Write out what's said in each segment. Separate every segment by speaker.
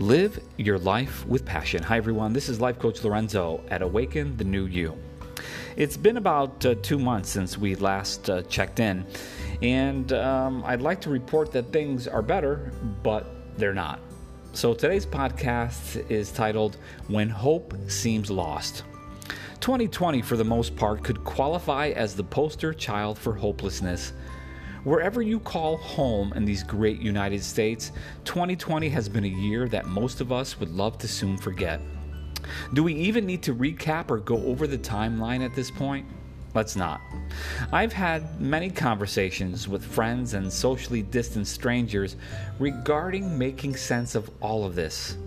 Speaker 1: Live your life with passion. Hi, everyone. This is Life Coach Lorenzo at Awaken the New You. It's been about uh, two months since we last uh, checked in, and um, I'd like to report that things are better, but they're not. So today's podcast is titled When Hope Seems Lost. 2020, for the most part, could qualify as the poster child for hopelessness. Wherever you call home in these great United States, 2020 has been a year that most of us would love to soon forget. Do we even need to recap or go over the timeline at this point? Let's not. I've had many conversations with friends and socially distant strangers regarding making sense of all of this.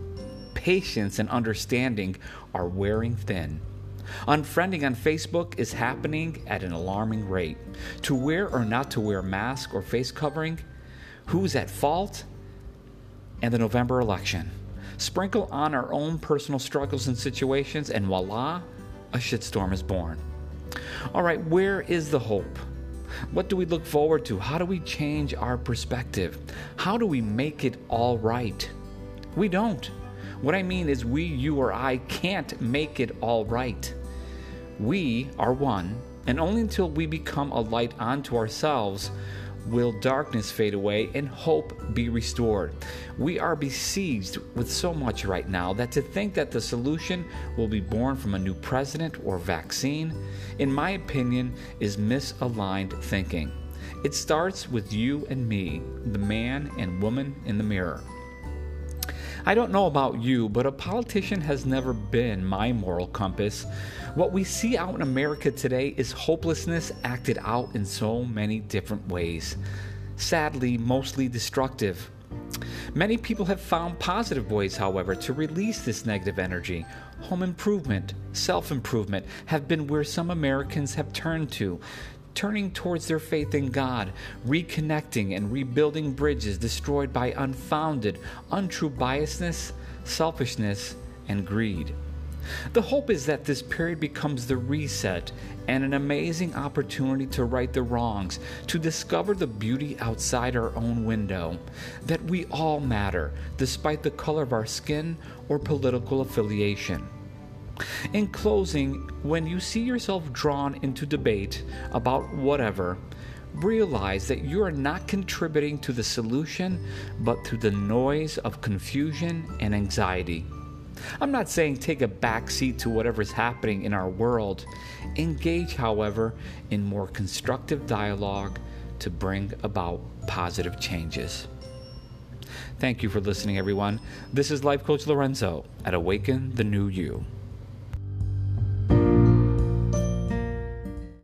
Speaker 1: Patience and understanding are wearing thin. Unfriending on Facebook is happening at an alarming rate. To wear or not to wear mask or face covering, who's at fault, and the November election. Sprinkle on our own personal struggles and situations, and voila, a shitstorm is born. All right, where is the hope? What do we look forward to? How do we change our perspective? How do we make it all right? We don't. What I mean is, we, you, or I can't make it all right. We are one, and only until we become a light unto ourselves will darkness fade away and hope be restored. We are besieged with so much right now that to think that the solution will be born from a new president or vaccine, in my opinion, is misaligned thinking. It starts with you and me, the man and woman in the mirror. I don't know about you, but a politician has never been my moral compass. What we see out in America today is hopelessness acted out in so many different ways. Sadly, mostly destructive. Many people have found positive ways, however, to release this negative energy. Home improvement, self improvement have been where some Americans have turned to turning towards their faith in God, reconnecting and rebuilding bridges destroyed by unfounded, untrue biasness, selfishness, and greed. The hope is that this period becomes the reset and an amazing opportunity to right the wrongs, to discover the beauty outside our own window, that we all matter, despite the color of our skin or political affiliation. In closing, when you see yourself drawn into debate about whatever, realize that you are not contributing to the solution, but to the noise of confusion and anxiety. I'm not saying take a backseat to whatever's happening in our world. Engage, however, in more constructive dialogue to bring about positive changes. Thank you for listening, everyone. This is Life Coach Lorenzo at Awaken the New You.